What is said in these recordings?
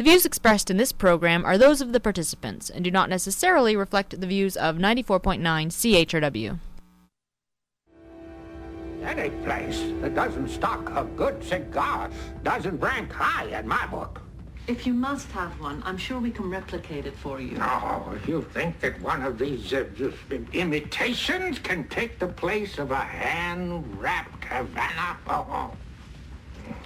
The views expressed in this program are those of the participants and do not necessarily reflect the views of 94.9 CHRW. Any place that doesn't stock a good cigar doesn't rank high in my book. If you must have one, I'm sure we can replicate it for you. No, you think that one of these uh, imitations can take the place of a hand-wrapped Havana? Oh,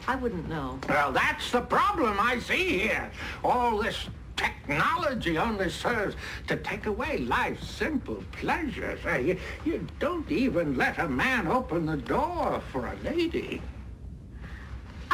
I wouldn't know. Well, that's the problem I see here. All this technology only serves to take away life's simple pleasures. Uh, you, you don't even let a man open the door for a lady.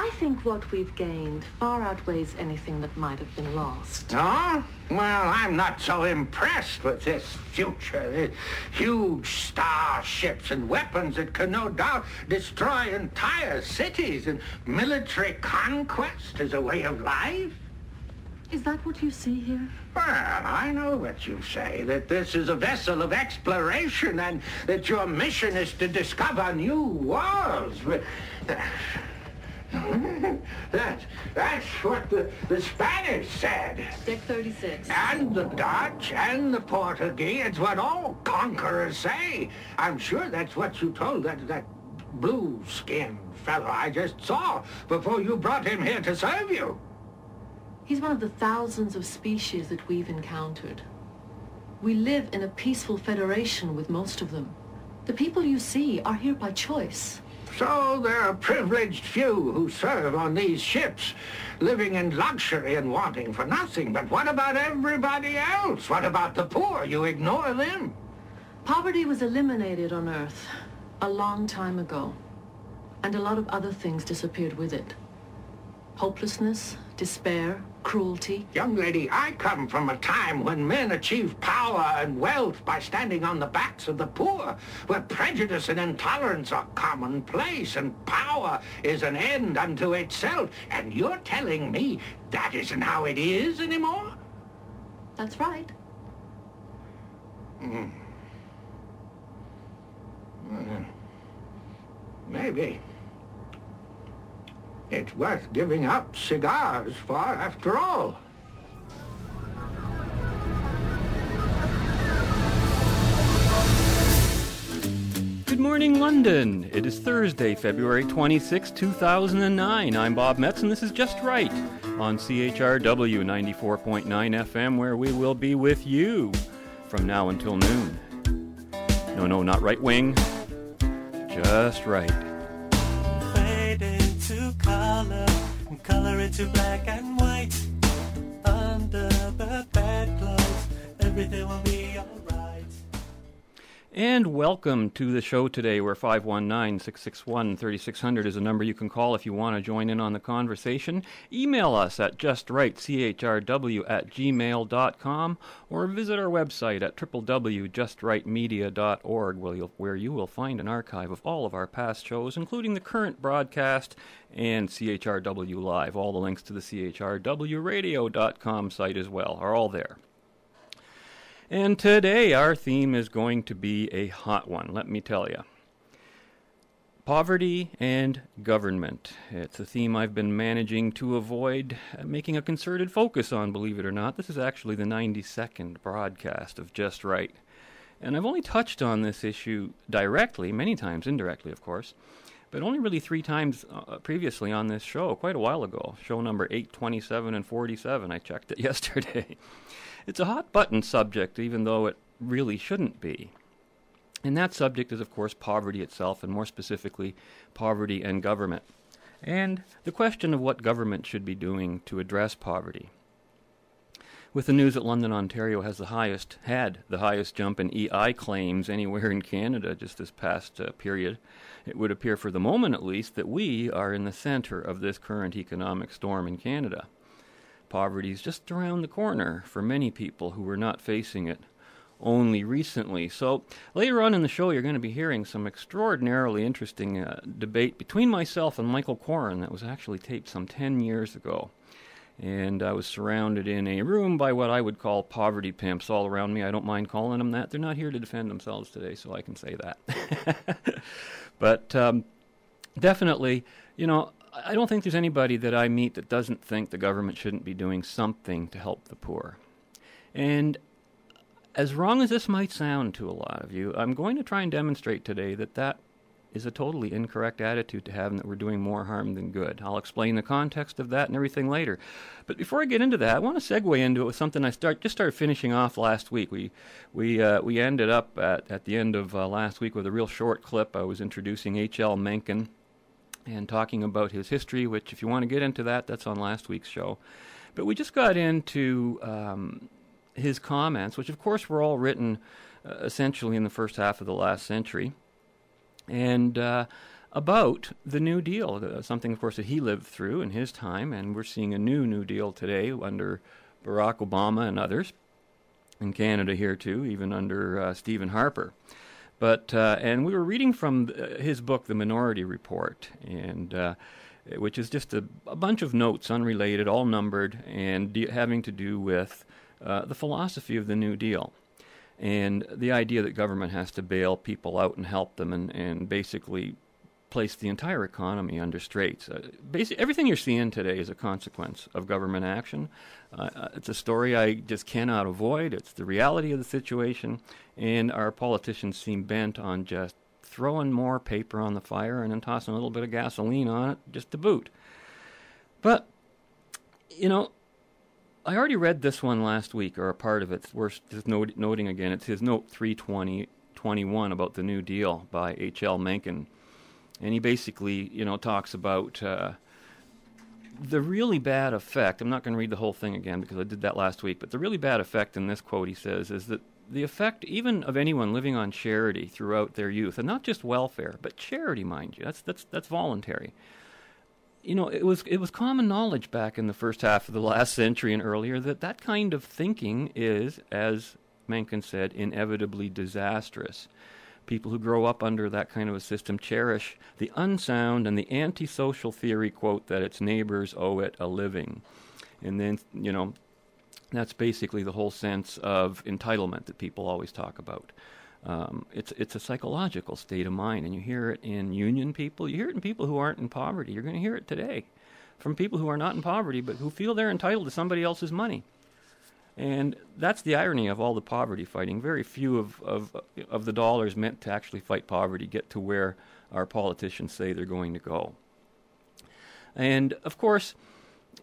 I think what we've gained far outweighs anything that might have been lost. Oh? Well, I'm not so impressed with this future. Huge starships and weapons that can no doubt destroy entire cities and military conquest as a way of life. Is that what you see here? Well, I know what you say, that this is a vessel of exploration and that your mission is to discover new worlds. But, uh, Hmm? that, that's what the, the Spanish said. Deck 36. And the Dutch and the Portuguese. It's what all conquerors say. I'm sure that's what you told that, that blue-skinned fellow I just saw before you brought him here to serve you. He's one of the thousands of species that we've encountered. We live in a peaceful federation with most of them. The people you see are here by choice. So there are privileged few who serve on these ships, living in luxury and wanting for nothing. But what about everybody else? What about the poor? You ignore them. Poverty was eliminated on Earth a long time ago. And a lot of other things disappeared with it. Hopelessness, despair, cruelty. Young lady, I come from a time when men achieved power and wealth by standing on the backs of the poor, where prejudice and intolerance are commonplace and power is an end unto itself. And you're telling me that isn't how it is anymore? That's right. Mm. Maybe. It's worth giving up cigars for, after all. Good morning, London. It is Thursday, February 26, 2009. I'm Bob Metz, and this is Just Right on CHRW 94.9 FM, where we will be with you from now until noon. No, no, not right wing, just right. Color, and color into black and white. Under the bedclothes, everything will be alright. And welcome to the show today, where 519 661 3600 is a number you can call if you want to join in on the conversation. Email us at justrightchrw at gmail.com or visit our website at www.justrightmedia.org, where, you'll, where you will find an archive of all of our past shows, including the current broadcast and CHRW Live. All the links to the CHRWradio.com site as well are all there. And today our theme is going to be a hot one, let me tell you. Poverty and government. It's a theme I've been managing to avoid uh, making a concerted focus on, believe it or not. This is actually the 92nd broadcast of Just Right. And I've only touched on this issue directly, many times indirectly, of course, but only really three times uh, previously on this show, quite a while ago. Show number 827 and 47. I checked it yesterday. It's a hot button subject, even though it really shouldn't be. And that subject is, of course, poverty itself, and more specifically, poverty and government. And the question of what government should be doing to address poverty. With the news that London, Ontario has the highest, had the highest jump in EI claims anywhere in Canada just this past uh, period, it would appear, for the moment at least, that we are in the center of this current economic storm in Canada. Poverty is just around the corner for many people who were not facing it only recently. So later on in the show, you're going to be hearing some extraordinarily interesting uh, debate between myself and Michael Coren that was actually taped some 10 years ago. And I was surrounded in a room by what I would call poverty pimps all around me. I don't mind calling them that. They're not here to defend themselves today, so I can say that. but um, definitely, you know, I don't think there's anybody that I meet that doesn't think the government shouldn't be doing something to help the poor. And as wrong as this might sound to a lot of you, I'm going to try and demonstrate today that that is a totally incorrect attitude to have and that we're doing more harm than good. I'll explain the context of that and everything later. But before I get into that, I want to segue into it with something I start just started finishing off last week. We we uh, we ended up at, at the end of uh, last week with a real short clip. I was introducing H.L. Mencken and talking about his history, which if you want to get into that, that's on last week's show. But we just got into um, his comments, which of course were all written uh, essentially in the first half of the last century and uh, about the New Deal, something, of course, that he lived through in his time, and we're seeing a new New Deal today under Barack Obama and others, in Canada here too, even under uh, Stephen Harper. But uh, and we were reading from uh, his book, The Minority Report, and uh, which is just a, a, bunch of notes, unrelated, all numbered, and de- having to do with uh, the philosophy of the New Deal and the idea that government has to bail people out and help them and, and basically place the entire economy under straits. Uh, basically, everything you're seeing today is a consequence of government action. Uh, uh, it's a story I just cannot avoid. It's the reality of the situation, and our politicians seem bent on just throwing more paper on the fire and then tossing a little bit of gasoline on it just to boot. But, you know, I already read this one last week, or a part of it. Worth just noting again. It's his note 32021 about the New Deal by H.L. Mencken. And he basically, you know, talks about uh, the really bad effect. I'm not going to read the whole thing again because I did that last week, but the really bad effect in this quote, he says, is that the effect even of anyone living on charity throughout their youth, and not just welfare, but charity, mind you, that's, that's, that's voluntary you know, it was it was common knowledge back in the first half of the last century and earlier that that kind of thinking is, as Mencken said, inevitably disastrous. People who grow up under that kind of a system cherish the unsound and the antisocial theory, quote, that its neighbors owe it a living. And then, you know, that's basically the whole sense of entitlement that people always talk about. Um, it's it's a psychological state of mind, and you hear it in union people. You hear it in people who aren't in poverty. You're going to hear it today from people who are not in poverty, but who feel they're entitled to somebody else's money. And that's the irony of all the poverty fighting. Very few of, of, of the dollars meant to actually fight poverty get to where our politicians say they're going to go. And of course,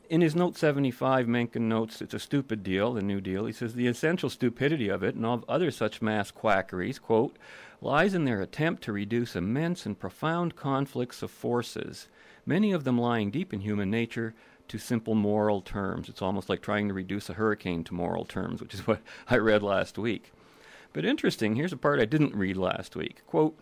in his note 75, Mencken notes it's a stupid deal, the New Deal. He says the essential stupidity of it and of other such mass quackeries, quote, lies in their attempt to reduce immense and profound conflicts of forces, many of them lying deep in human nature, to simple moral terms. It's almost like trying to reduce a hurricane to moral terms, which is what I read last week. But interesting, here's a part I didn't read last week. Quote,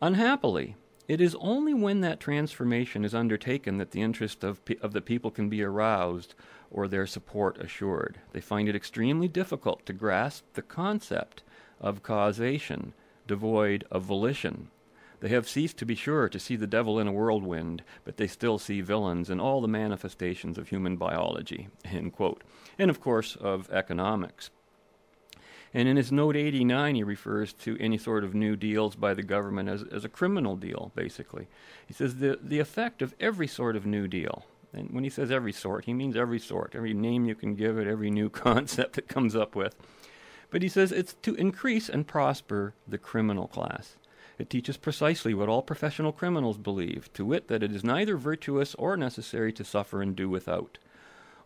Unhappily, it is only when that transformation is undertaken that the interest of, pe- of the people can be aroused or their support assured. They find it extremely difficult to grasp the concept of causation devoid of volition. They have ceased to be sure to see the devil in a whirlwind, but they still see villains in all the manifestations of human biology. And of course, of economics. And in his note 89, he refers to any sort of new deals by the government as, as a criminal deal, basically. He says the, the effect of every sort of new deal, and when he says every sort, he means every sort, every name you can give it, every new concept it comes up with. But he says it's to increase and prosper the criminal class. It teaches precisely what all professional criminals believe, to wit, that it is neither virtuous or necessary to suffer and do without.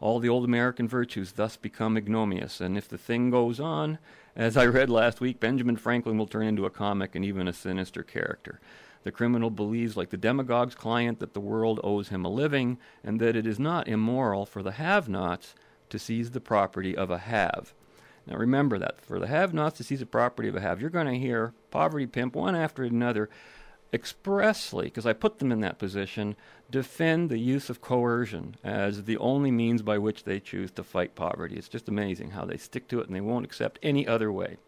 All the old American virtues thus become ignominious, and if the thing goes on, as I read last week, Benjamin Franklin will turn into a comic and even a sinister character. The criminal believes, like the demagogue's client, that the world owes him a living, and that it is not immoral for the have nots to seize the property of a have. Now remember that. For the have nots to seize the property of a have, you're going to hear poverty pimp one after another expressly, because I put them in that position, defend the use of coercion as the only means by which they choose to fight poverty. It's just amazing how they stick to it and they won't accept any other way.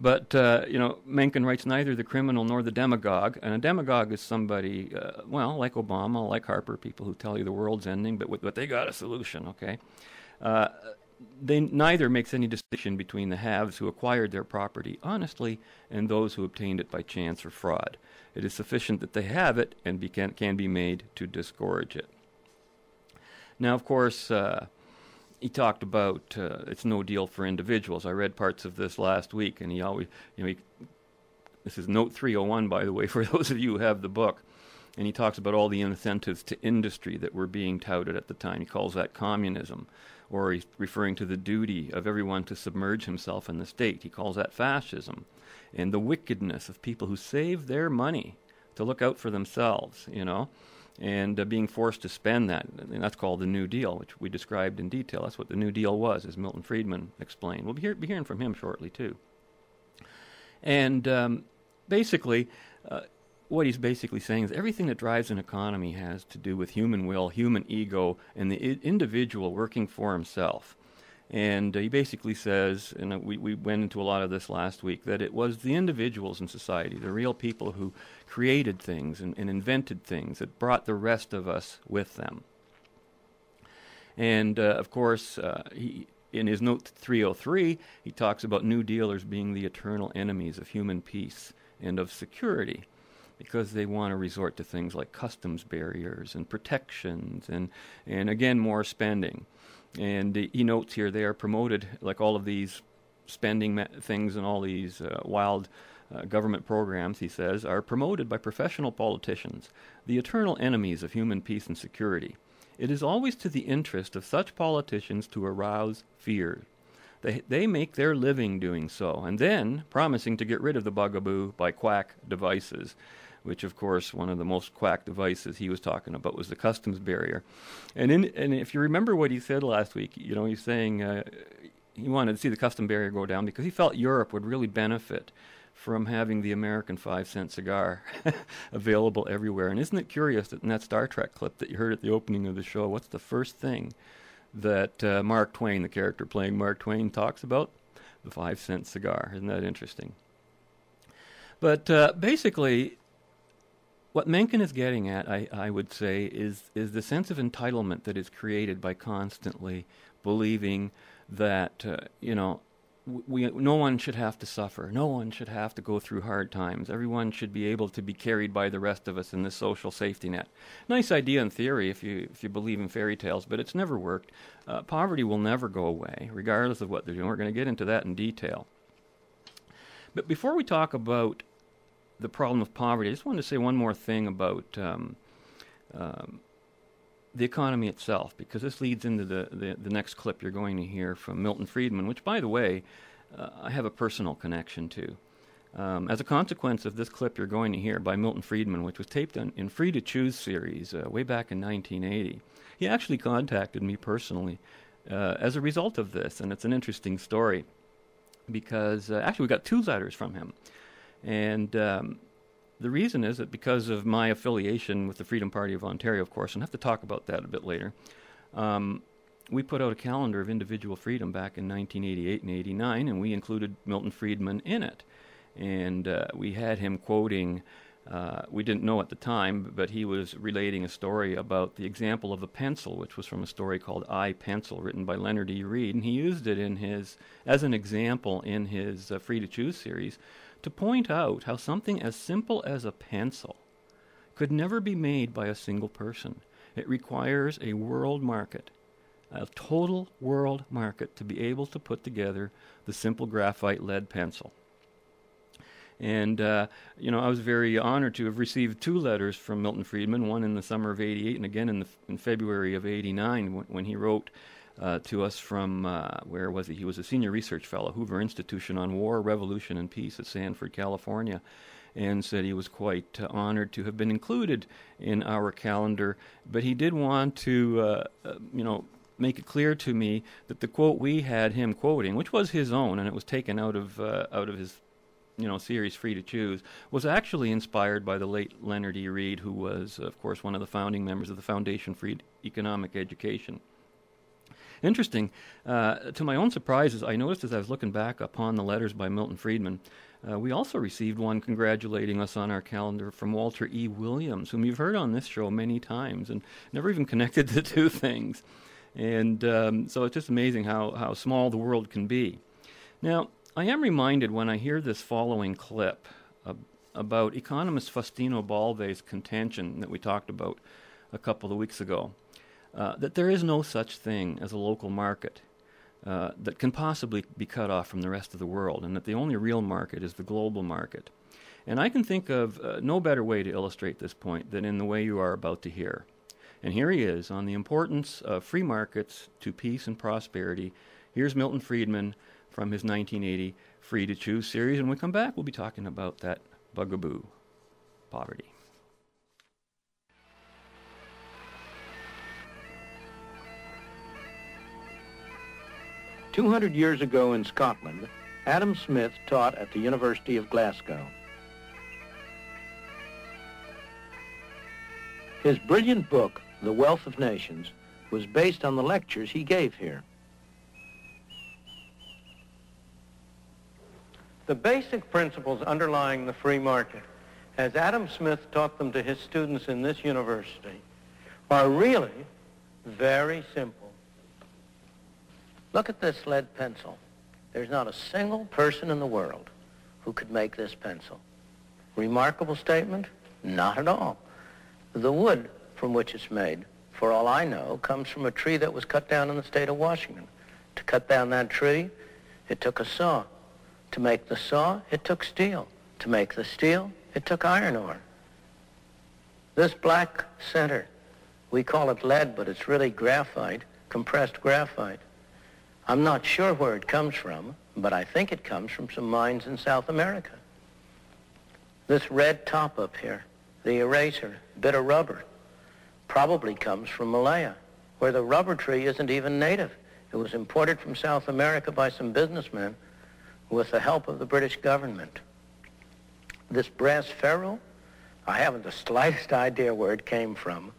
But, uh, you know, Mencken writes neither the criminal nor the demagogue. And a demagogue is somebody, uh, well, like Obama, like Harper, people who tell you the world's ending, but, with, but they got a solution, okay? Uh, they neither makes any distinction between the haves who acquired their property honestly and those who obtained it by chance or fraud. It is sufficient that they have it and be, can, can be made to disgorge it. Now, of course, uh, he talked about uh, it's no deal for individuals. I read parts of this last week, and he always, you know, he, this is note 301, by the way, for those of you who have the book. And he talks about all the incentives to industry that were being touted at the time. He calls that communism, or he's referring to the duty of everyone to submerge himself in the state. He calls that fascism, and the wickedness of people who save their money to look out for themselves, you know and uh, being forced to spend that. And that's called the New Deal, which we described in detail. That's what the New Deal was, as Milton Friedman explained. We'll be, hear, be hearing from him shortly, too. And um, basically, uh, what he's basically saying is everything that drives an economy has to do with human will, human ego, and the I- individual working for himself. And uh, he basically says, and uh, we, we went into a lot of this last week, that it was the individuals in society, the real people who created things and, and invented things that brought the rest of us with them. And uh, of course, uh, he, in his note 303, he talks about New Dealers being the eternal enemies of human peace and of security because they want to resort to things like customs barriers and protections and, and again, more spending. And he notes here they are promoted, like all of these spending things and all these uh, wild uh, government programs, he says, are promoted by professional politicians, the eternal enemies of human peace and security. It is always to the interest of such politicians to arouse fear. They, they make their living doing so, and then promising to get rid of the bugaboo by quack devices which of course one of the most quack devices he was talking about was the customs barrier. And in, and if you remember what he said last week, you know, he's saying uh, he wanted to see the custom barrier go down because he felt Europe would really benefit from having the American five cent cigar available everywhere. And isn't it curious that in that Star Trek clip that you heard at the opening of the show, what's the first thing that uh, Mark Twain, the character playing Mark Twain, talks about? The five cent cigar. Isn't that interesting? But uh, basically, what Mencken is getting at, I, I would say, is is the sense of entitlement that is created by constantly believing that uh, you know we no one should have to suffer. No one should have to go through hard times. Everyone should be able to be carried by the rest of us in this social safety net. Nice idea in theory if you if you believe in fairy tales, but it's never worked. Uh, poverty will never go away, regardless of what they're doing. We're going to get into that in detail. But before we talk about the problem of poverty, I just wanted to say one more thing about um, um, the economy itself, because this leads into the, the, the, next clip you're going to hear from Milton Friedman, which, by the way, uh, I have a personal connection to. Um, as a consequence of this clip you're going to hear by Milton Friedman, which was taped on, in Free to Choose series uh, way back in 1980, he actually contacted me personally uh, as a result of this, and it's an interesting story because uh, actually we got two letters from him. And um, the reason is that because of my affiliation with the Freedom Party of Ontario, of course, and I have to talk about that a bit later, um, we put out a calendar of individual freedom back in 1988 and 89, and we included Milton Friedman in it. And uh, we had him quoting, uh, we didn't know at the time, but he was relating a story about the example of the pencil, which was from a story called I Pencil, written by Leonard E. Read, and he used it in his as an example in his uh, Free to Choose series to point out how something as simple as a pencil could never be made by a single person. It requires a world market, a total world market, to be able to put together the simple graphite lead pencil. And, uh, you know, I was very honored to have received two letters from Milton Friedman, one in the summer of 88 and again in, the, in February of 89 when, when he wrote uh, to us from uh, where was he? He was a senior research fellow, Hoover Institution on War, Revolution, and Peace at Stanford, California, and said he was quite uh, honored to have been included in our calendar. But he did want to, uh, uh, you know, make it clear to me that the quote we had him quoting, which was his own, and it was taken out of uh, out of his you know, series Free to Choose, was actually inspired by the late Leonard E. Read, who was, of course, one of the founding members of the Foundation for Economic Education. Interesting. Uh, to my own surprises, I noticed as I was looking back upon the letters by Milton Friedman, uh, we also received one congratulating us on our calendar from Walter E. Williams, whom you've heard on this show many times and never even connected the two things. And um, so it's just amazing how, how small the world can be. Now, I am reminded when I hear this following clip uh, about economist Faustino Ballvé's contention that we talked about a couple of weeks ago uh, that there is no such thing as a local market. Uh, that can possibly be cut off from the rest of the world, and that the only real market is the global market. And I can think of uh, no better way to illustrate this point than in the way you are about to hear. And here he is on the importance of free markets to peace and prosperity. Here's Milton Friedman from his 1980 Free to Choose series. And when we come back, we'll be talking about that bugaboo poverty. Two hundred years ago in Scotland, Adam Smith taught at the University of Glasgow. His brilliant book, The Wealth of Nations, was based on the lectures he gave here. The basic principles underlying the free market, as Adam Smith taught them to his students in this university, are really very simple. Look at this lead pencil. There's not a single person in the world who could make this pencil. Remarkable statement? Not at all. The wood from which it's made, for all I know, comes from a tree that was cut down in the state of Washington. To cut down that tree, it took a saw. To make the saw, it took steel. To make the steel, it took iron ore. This black center, we call it lead, but it's really graphite, compressed graphite. I'm not sure where it comes from, but I think it comes from some mines in South America. This red top up here, the eraser, bit of rubber, probably comes from Malaya, where the rubber tree isn't even native. It was imported from South America by some businessmen with the help of the British government. This brass ferrule, I haven't the slightest idea where it came from,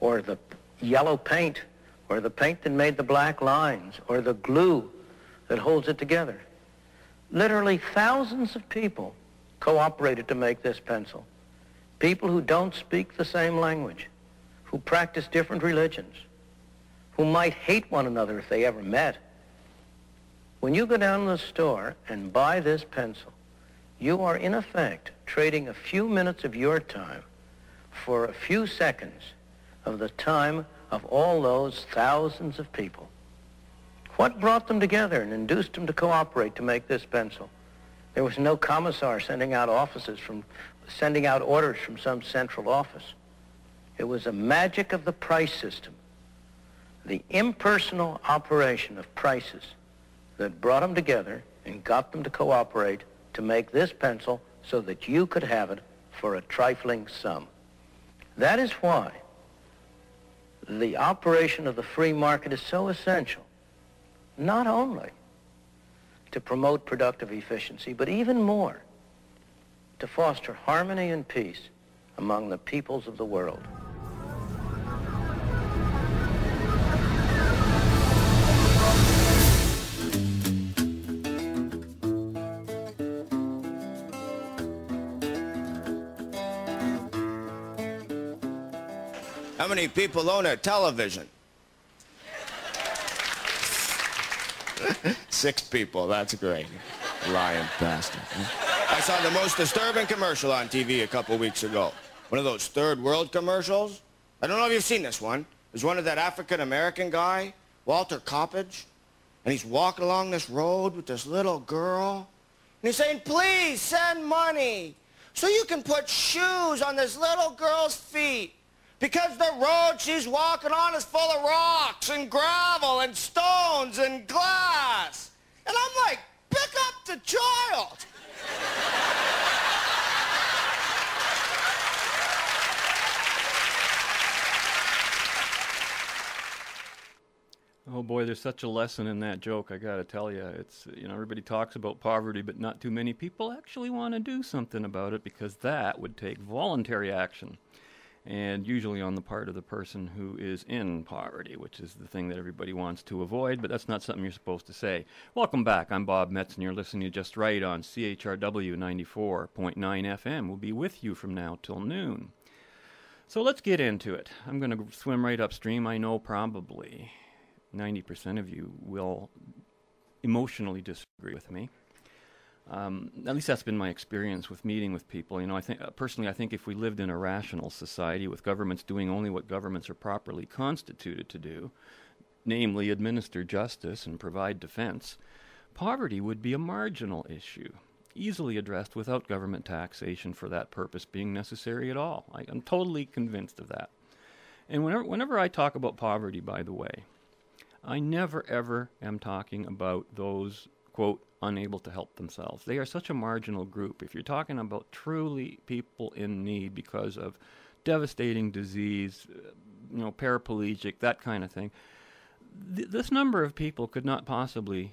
or the yellow paint, or the paint that made the black lines, or the glue that holds it together. Literally thousands of people cooperated to make this pencil. People who don't speak the same language, who practice different religions, who might hate one another if they ever met, when you go down to the store and buy this pencil, you are in effect trading a few minutes of your time for a few seconds of the time of all those thousands of people. What brought them together and induced them to cooperate to make this pencil? There was no commissar sending out offices from, sending out orders from some central office. It was a magic of the price system, the impersonal operation of prices that brought them together and got them to cooperate to make this pencil so that you could have it for a trifling sum. That is why the operation of the free market is so essential, not only to promote productive efficiency, but even more to foster harmony and peace among the peoples of the world. How many people own a television? Six people. That's great. Lying bastard. I saw the most disturbing commercial on TV a couple weeks ago. One of those third world commercials. I don't know if you've seen this one. There's one of that African-American guy, Walter Coppage, and he's walking along this road with this little girl, and he's saying, please send money so you can put shoes on this little girl's feet. Because the road she's walking on is full of rocks and gravel and stones and glass. And I'm like, pick up the child. Oh boy, there's such a lesson in that joke. I got to tell you, it's you know everybody talks about poverty, but not too many people actually want to do something about it because that would take voluntary action and usually on the part of the person who is in poverty, which is the thing that everybody wants to avoid, but that's not something you're supposed to say. Welcome back. I'm Bob Metz, and you're listening to Just Right on CHRW 94.9 FM. We'll be with you from now till noon. So let's get into it. I'm going to swim right upstream. I know probably 90% of you will emotionally disagree with me. Um, at least that's been my experience with meeting with people. You know, I think uh, personally, I think if we lived in a rational society with governments doing only what governments are properly constituted to do, namely administer justice and provide defense, poverty would be a marginal issue, easily addressed without government taxation for that purpose being necessary at all. I, am totally convinced of that. And whenever, whenever I talk about poverty, by the way, I never ever am talking about those, quote, unable to help themselves. They are such a marginal group. If you're talking about truly people in need because of devastating disease, uh, you know, paraplegic, that kind of thing, th- this number of people could not possibly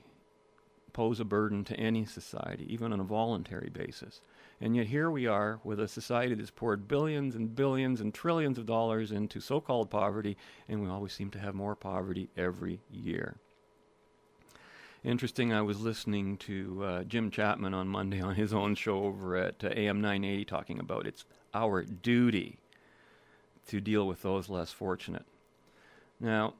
pose a burden to any society, even on a voluntary basis. And yet here we are with a society that's poured billions and billions and trillions of dollars into so called poverty, and we always seem to have more poverty every year. Interesting, I was listening to uh, Jim Chapman on Monday on his own show over at uh, AM 980 talking about it's our duty to deal with those less fortunate. Now,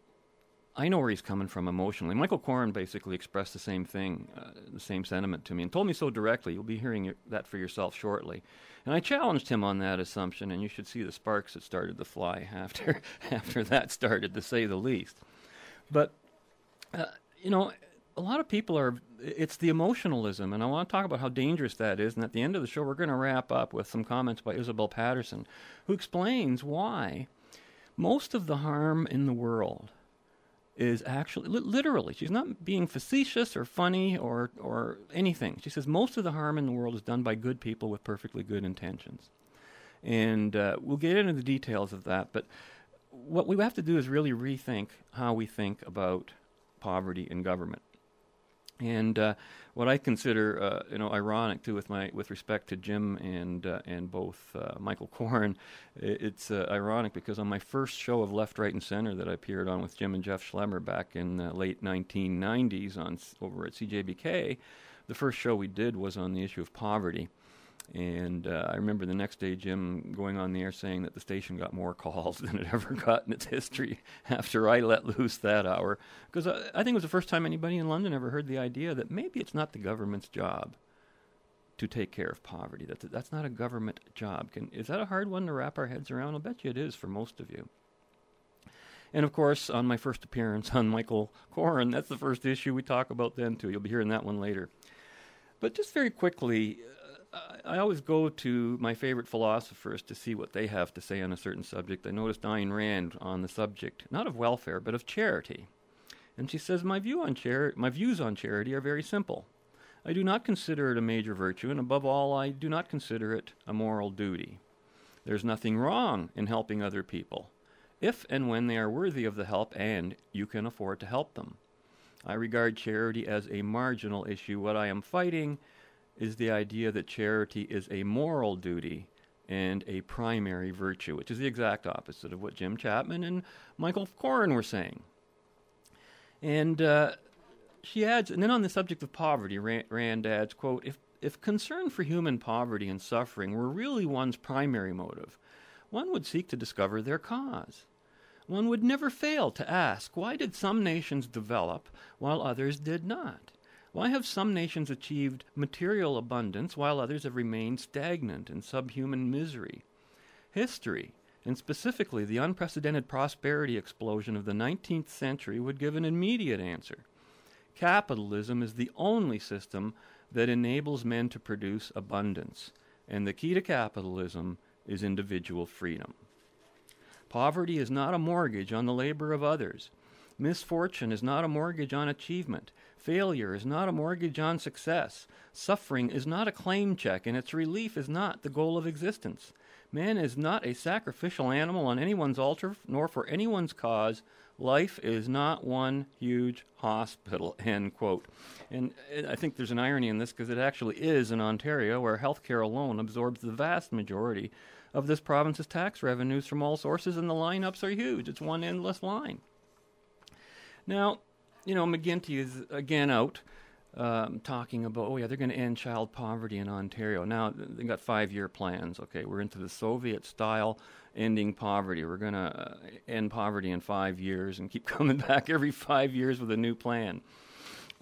I know where he's coming from emotionally. Michael Coren basically expressed the same thing, uh, the same sentiment to me, and told me so directly. You'll be hearing that for yourself shortly. And I challenged him on that assumption, and you should see the sparks that started to fly after after that started, to say the least. But uh, you know, a lot of people are. It's the emotionalism, and I want to talk about how dangerous that is. And at the end of the show, we're going to wrap up with some comments by Isabel Paterson, who explains why most of the harm in the world is actually literally she's not being facetious or funny or or anything she says most of the harm in the world is done by good people with perfectly good intentions and uh, we'll get into the details of that but what we have to do is really rethink how we think about poverty in government and uh, what I consider, uh, you know, ironic too, with my with respect to Jim and uh, and both uh, Michael Coren, it's uh, ironic because on my first show of Left, Right, and Center that I appeared on with Jim and Jeff Schlemmer back in the late 1990s on over at CJBK, the first show we did was on the issue of poverty. And uh, I remember the next day, Jim going on the air saying that the station got more calls than it ever got in its history after I let loose that hour. Because I, I think it was the first time anybody in London ever heard the idea that maybe it's not the government's job to take care of poverty. That that's not a government job. Can, is that a hard one to wrap our heads around? I'll bet you it is for most of you. And of course, on my first appearance on Michael Coren, that's the first issue we talk about then too. You'll be hearing that one later. But just very quickly, I always go to my favorite philosophers to see what they have to say on a certain subject. I noticed Ayn Rand on the subject, not of welfare, but of charity. And she says, my, view on chari- my views on charity are very simple. I do not consider it a major virtue, and above all, I do not consider it a moral duty. There's nothing wrong in helping other people, if and when they are worthy of the help and you can afford to help them. I regard charity as a marginal issue. What I am fighting is the idea that charity is a moral duty and a primary virtue, which is the exact opposite of what Jim Chapman and Michael Coren were saying. And uh, she adds, and then on the subject of poverty, Rand adds, quote, if, if concern for human poverty and suffering were really one's primary motive, one would seek to discover their cause. One would never fail to ask, why did some nations develop while others did not? Why have some nations achieved material abundance while others have remained stagnant in subhuman misery? History, and specifically the unprecedented prosperity explosion of the 19th century, would give an immediate answer. Capitalism is the only system that enables men to produce abundance, and the key to capitalism is individual freedom. Poverty is not a mortgage on the labor of others. Misfortune is not a mortgage on achievement. Failure is not a mortgage on success. Suffering is not a claim check, and its relief is not the goal of existence. Man is not a sacrificial animal on anyone's altar, nor for anyone's cause. Life is not one huge hospital. End quote. And I think there's an irony in this because it actually is in Ontario, where healthcare alone absorbs the vast majority of this province's tax revenues from all sources, and the lineups are huge. It's one endless line. Now, you know, McGuinty is again out. um, talking about, oh yeah, they're going to end child poverty in Ontario. Now they've got five-year plans. Okay, we're into the Soviet style ending poverty. We're going to uh, end poverty in five years and keep coming back every five years with a new plan.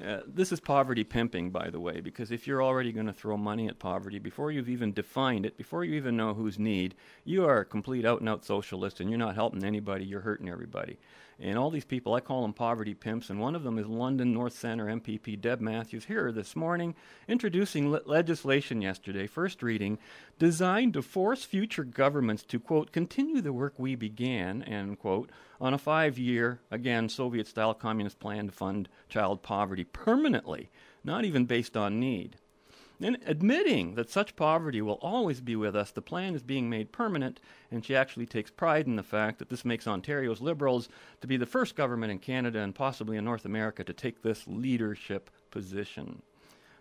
Uh, this is poverty pimping, by the way, because if you're already going to throw money at poverty before you've even defined it, before you even know who's need, you are a complete out and out socialist and you're not helping anybody, you're hurting everybody. And all these people, I call them poverty pimps, and one of them is London North Centre MPP Deb Matthews here this morning introducing le- legislation yesterday, first reading, designed to force future governments to, quote, continue the work we began, end quote, on a five year, again, Soviet style communist plan to fund child poverty permanently, not even based on need. In admitting that such poverty will always be with us, the plan is being made permanent, and she actually takes pride in the fact that this makes Ontario's Liberals to be the first government in Canada and possibly in North America to take this leadership position.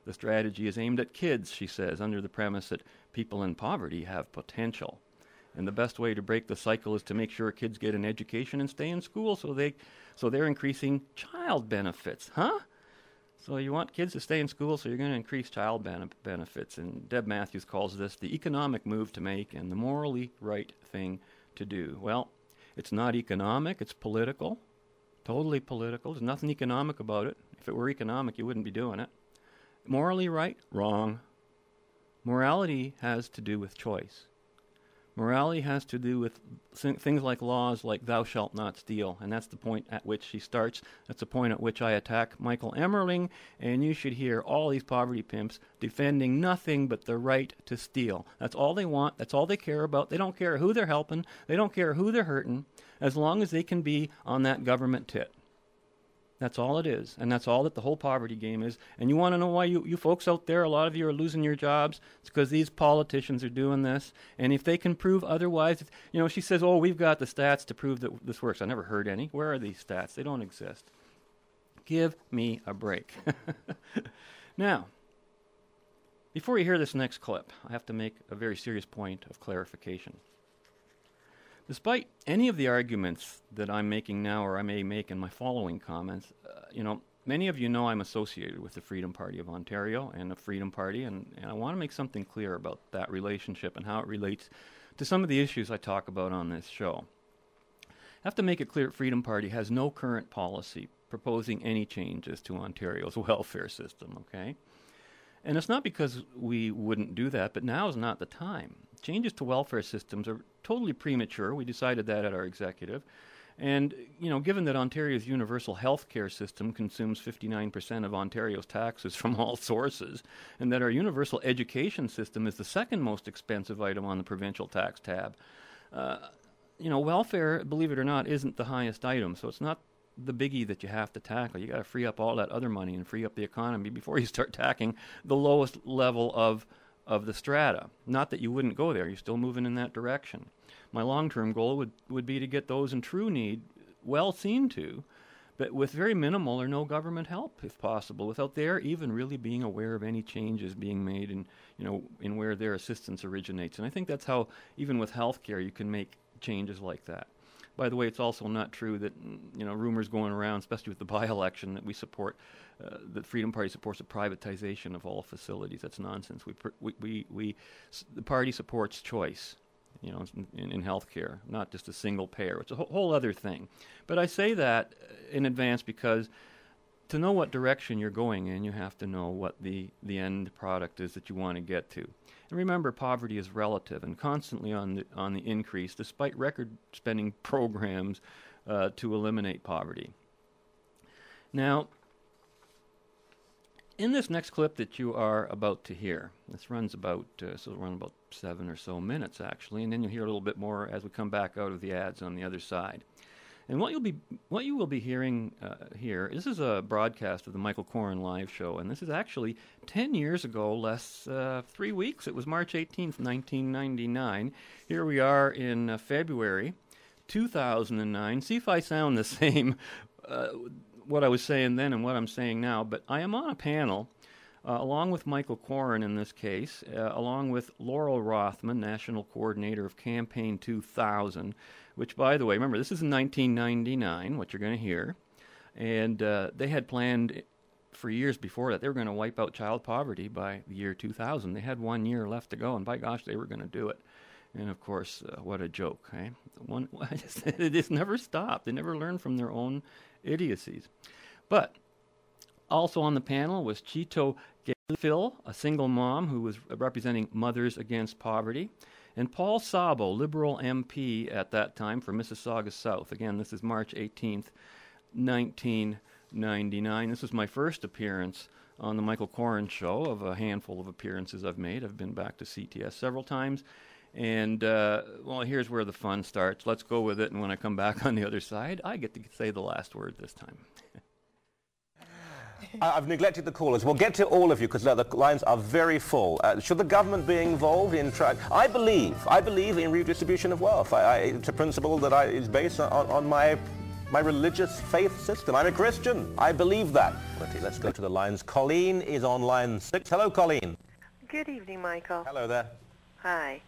The strategy is aimed at kids, she says, under the premise that people in poverty have potential. And the best way to break the cycle is to make sure kids get an education and stay in school so they so they're increasing child benefits. Huh? So you want kids to stay in school, so you're going to increase child ben- benefits. And Deb Matthews calls this the economic move to make and the morally right thing to do. Well, it's not economic, it's political. Totally political. There's nothing economic about it. If it were economic, you wouldn't be doing it. Morally right? Wrong. Morality has to do with choice. Morality has to do with things like laws like thou shalt not steal, and that's the point at which she starts. That's the point at which I attack Michael Emmerling, and you should hear all these poverty pimps defending nothing but the right to steal. That's all they want, that's all they care about. They don't care who they're helping, they don't care who they're hurting, as long as they can be on that government tit. That's all it is. And that's all that the whole poverty game is. And you want to know why you, you folks out there, a lot of you are losing your jobs? It's because these politicians are doing this. And if they can prove otherwise, if, you know, she says, oh, we've got the stats to prove that this works. I never heard any. Where are these stats? They don't exist. Give me a break. now, before you hear this next clip, I have to make a very serious point of clarification. Despite any of the arguments that I'm making now or I may make in my following comments, uh, you know, many of you know I'm associated with the Freedom Party of Ontario and the Freedom Party, and, and I want to make something clear about that relationship and how it relates to some of the issues I talk about on this show. I have to make it clear Freedom Party has no current policy proposing any changes to Ontario's welfare system, okay? And it's not because we wouldn't do that, but now is not the time. Changes to welfare systems are totally premature. We decided that at our executive. And, you know, given that Ontario's universal health care system consumes 59% of Ontario's taxes from all sources, and that our universal education system is the second most expensive item on the provincial tax tab, uh, you know, welfare, believe it or not, isn't the highest item. So it's not the biggie that you have to tackle. You got to free up all that other money and free up the economy before you start tackling the lowest level of of the strata. Not that you wouldn't go there; you're still moving in that direction. My long-term goal would would be to get those in true need well seen to, but with very minimal or no government help, if possible, without their even really being aware of any changes being made and you know in where their assistance originates. And I think that's how even with healthcare you can make changes like that. By the way, it's also not true that you know rumors going around, especially with the by-election, that we support uh, that Freedom Party supports a privatization of all facilities. That's nonsense. We we we, we the party supports choice. You know, in, in healthcare, not just a single payer. It's a whole, whole other thing. But I say that in advance because to know what direction you're going in, you have to know what the, the end product is that you want to get to. And remember, poverty is relative and constantly on the, on the increase, despite record spending programs uh, to eliminate poverty. Now, in this next clip that you are about to hear, this runs about uh, so run about seven or so minutes actually, and then you'll hear a little bit more as we come back out of the ads on the other side. And what you'll be what you will be hearing uh, here, this is a broadcast of the Michael Coren live show, and this is actually ten years ago, less uh, three weeks. It was March eighteenth, nineteen ninety nine. Here we are in uh, February, two thousand and nine. See if I sound the same. Uh, what I was saying then and what I'm saying now, but I am on a panel. Uh, along with Michael Coren in this case, uh, along with Laurel Rothman, National Coordinator of Campaign 2000, which, by the way, remember, this is in 1999, what you're going to hear. And uh, they had planned for years before that they were going to wipe out child poverty by the year 2000. They had one year left to go, and by gosh, they were going to do it. And of course, uh, what a joke, eh? One, it just never stopped. They never learned from their own idiocies. But also on the panel was Chito Phil, a single mom who was representing Mothers Against Poverty, and Paul Szabo, Liberal MP at that time for Mississauga South. Again, this is March 18th, 1999. This was my first appearance on the Michael Coren show of a handful of appearances I've made. I've been back to CTS several times. And, uh, well, here's where the fun starts. Let's go with it. And when I come back on the other side, I get to say the last word this time. I've neglected the callers. We'll get to all of you because the lines are very full. Uh, should the government be involved in trying? I believe, I believe in redistribution of wealth. I, I, it's a principle that I, is based on, on my my religious faith system. I'm a Christian. I believe that. Let's go to the lines. Colleen is on line six. Hello, Colleen. Good evening, Michael. Hello there. Hi.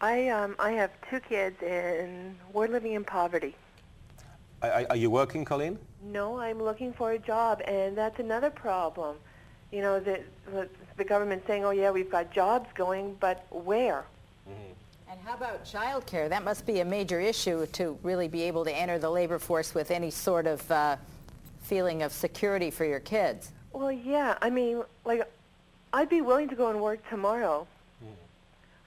I um I have two kids and we're living in poverty. Are, are you working, Colleen? No, I'm looking for a job, and that's another problem. You know, the, the government saying, oh, yeah, we've got jobs going, but where? Mm-hmm. And how about child care? That must be a major issue to really be able to enter the labor force with any sort of uh, feeling of security for your kids. Well, yeah. I mean, like, I'd be willing to go and work tomorrow. Mm.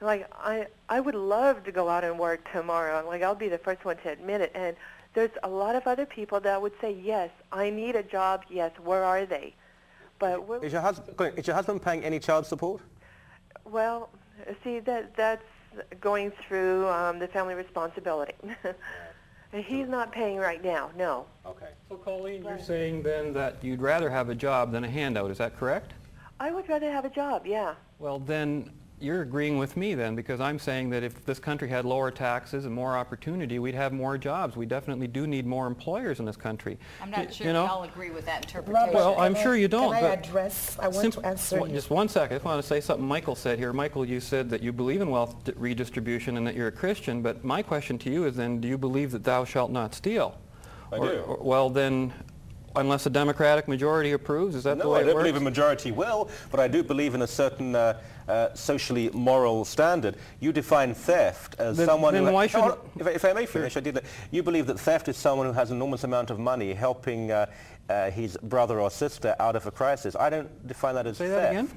Like, I, I would love to go out and work tomorrow. Like, I'll be the first one to admit it. And there's a lot of other people that would say, yes, I need a job. Yes, where are they? But is your husband is your husband paying any child support? Well, see that that's going through um, the family responsibility. He's not paying right now. No. Okay. So Colleen, you're saying then that you'd rather have a job than a handout. Is that correct? I would rather have a job. Yeah. Well, then you're agreeing with me then because I'm saying that if this country had lower taxes and more opportunity, we'd have more jobs. We definitely do need more employers in this country. I'm not y- sure you know? we all agree with that interpretation. Well, I'm sure you don't. Can but I address? I want simp- to answer one- you. Just one second. I just want to say something Michael said here. Michael, you said that you believe in wealth d- redistribution and that you're a Christian, but my question to you is then, do you believe that thou shalt not steal? I Or- do. or- well, then, unless a Democratic majority approves, is that the No, way I don't works? believe a majority will, but I do believe in a certain uh, uh, socially moral standard. You define theft as Then- someone then who... why should- on. if, I- if I may finish, I did. that. You believe that theft is someone who has an enormous amount of money helping uh, uh, his brother or sister out of a crisis. I don't define that as Say theft. that again?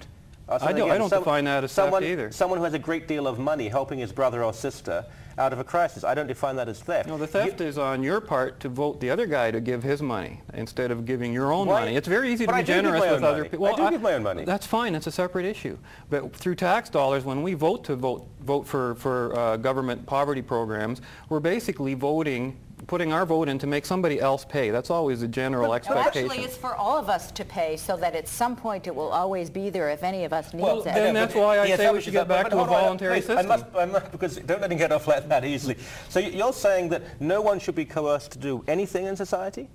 I'll I don't- I don't define that as theft either. Someone who has a great deal of money helping his brother or sister out of a crisis. I don't define that as theft. No, the theft You- is on your part to vote the other guy to give his money instead of giving your own Why- money. It's very easy but to be generous with other people. I do give my own money. That's fine. That's a separate issue. But through tax dollars, when we vote to vote vote for for uh, government poverty programs, we're basically voting putting our vote in to make somebody else pay. That's always the general No, expectation. actually, it's for all of us to pay so that at some point it will always be there if any of us needs Well, it. then that's why I He say we should get that, but- back but to a hold on, voluntary please, I system. must, I must, because don't let him get off like that easily. So you're saying that no one should be coerced to do anything in society?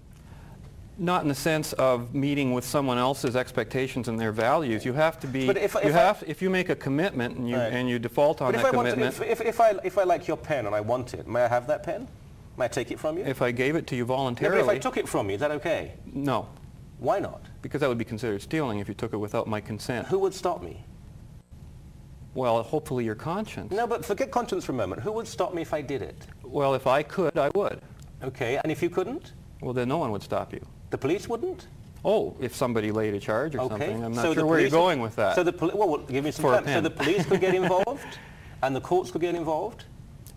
Not in the sense of meeting with someone else's expectations and their values. You have to be. But if- you if I- if you make a commitment and you Right. and you default on but if that I, want to, commitment. if, if, if, I, if I like your pen and I want it, may I have that pen? May I take it from you? if I gave it to you No, but voluntarily, if I took it from you, is that okay? no, Why not? because that would be considered stealing if you took it without my consent. Who would stop me? Well, hopefully your conscience. No, but forget conscience for a moment. Who would stop me if I did it? Well, if I could, I would. Okay, and if you couldn't? Well, then no one would stop you. The police wouldn't? Oh, if somebody laid a charge or Okay. something. I'm not so sure where you're going with that. So the well, well, give me some time. So the police could get involved, and the courts could get involved.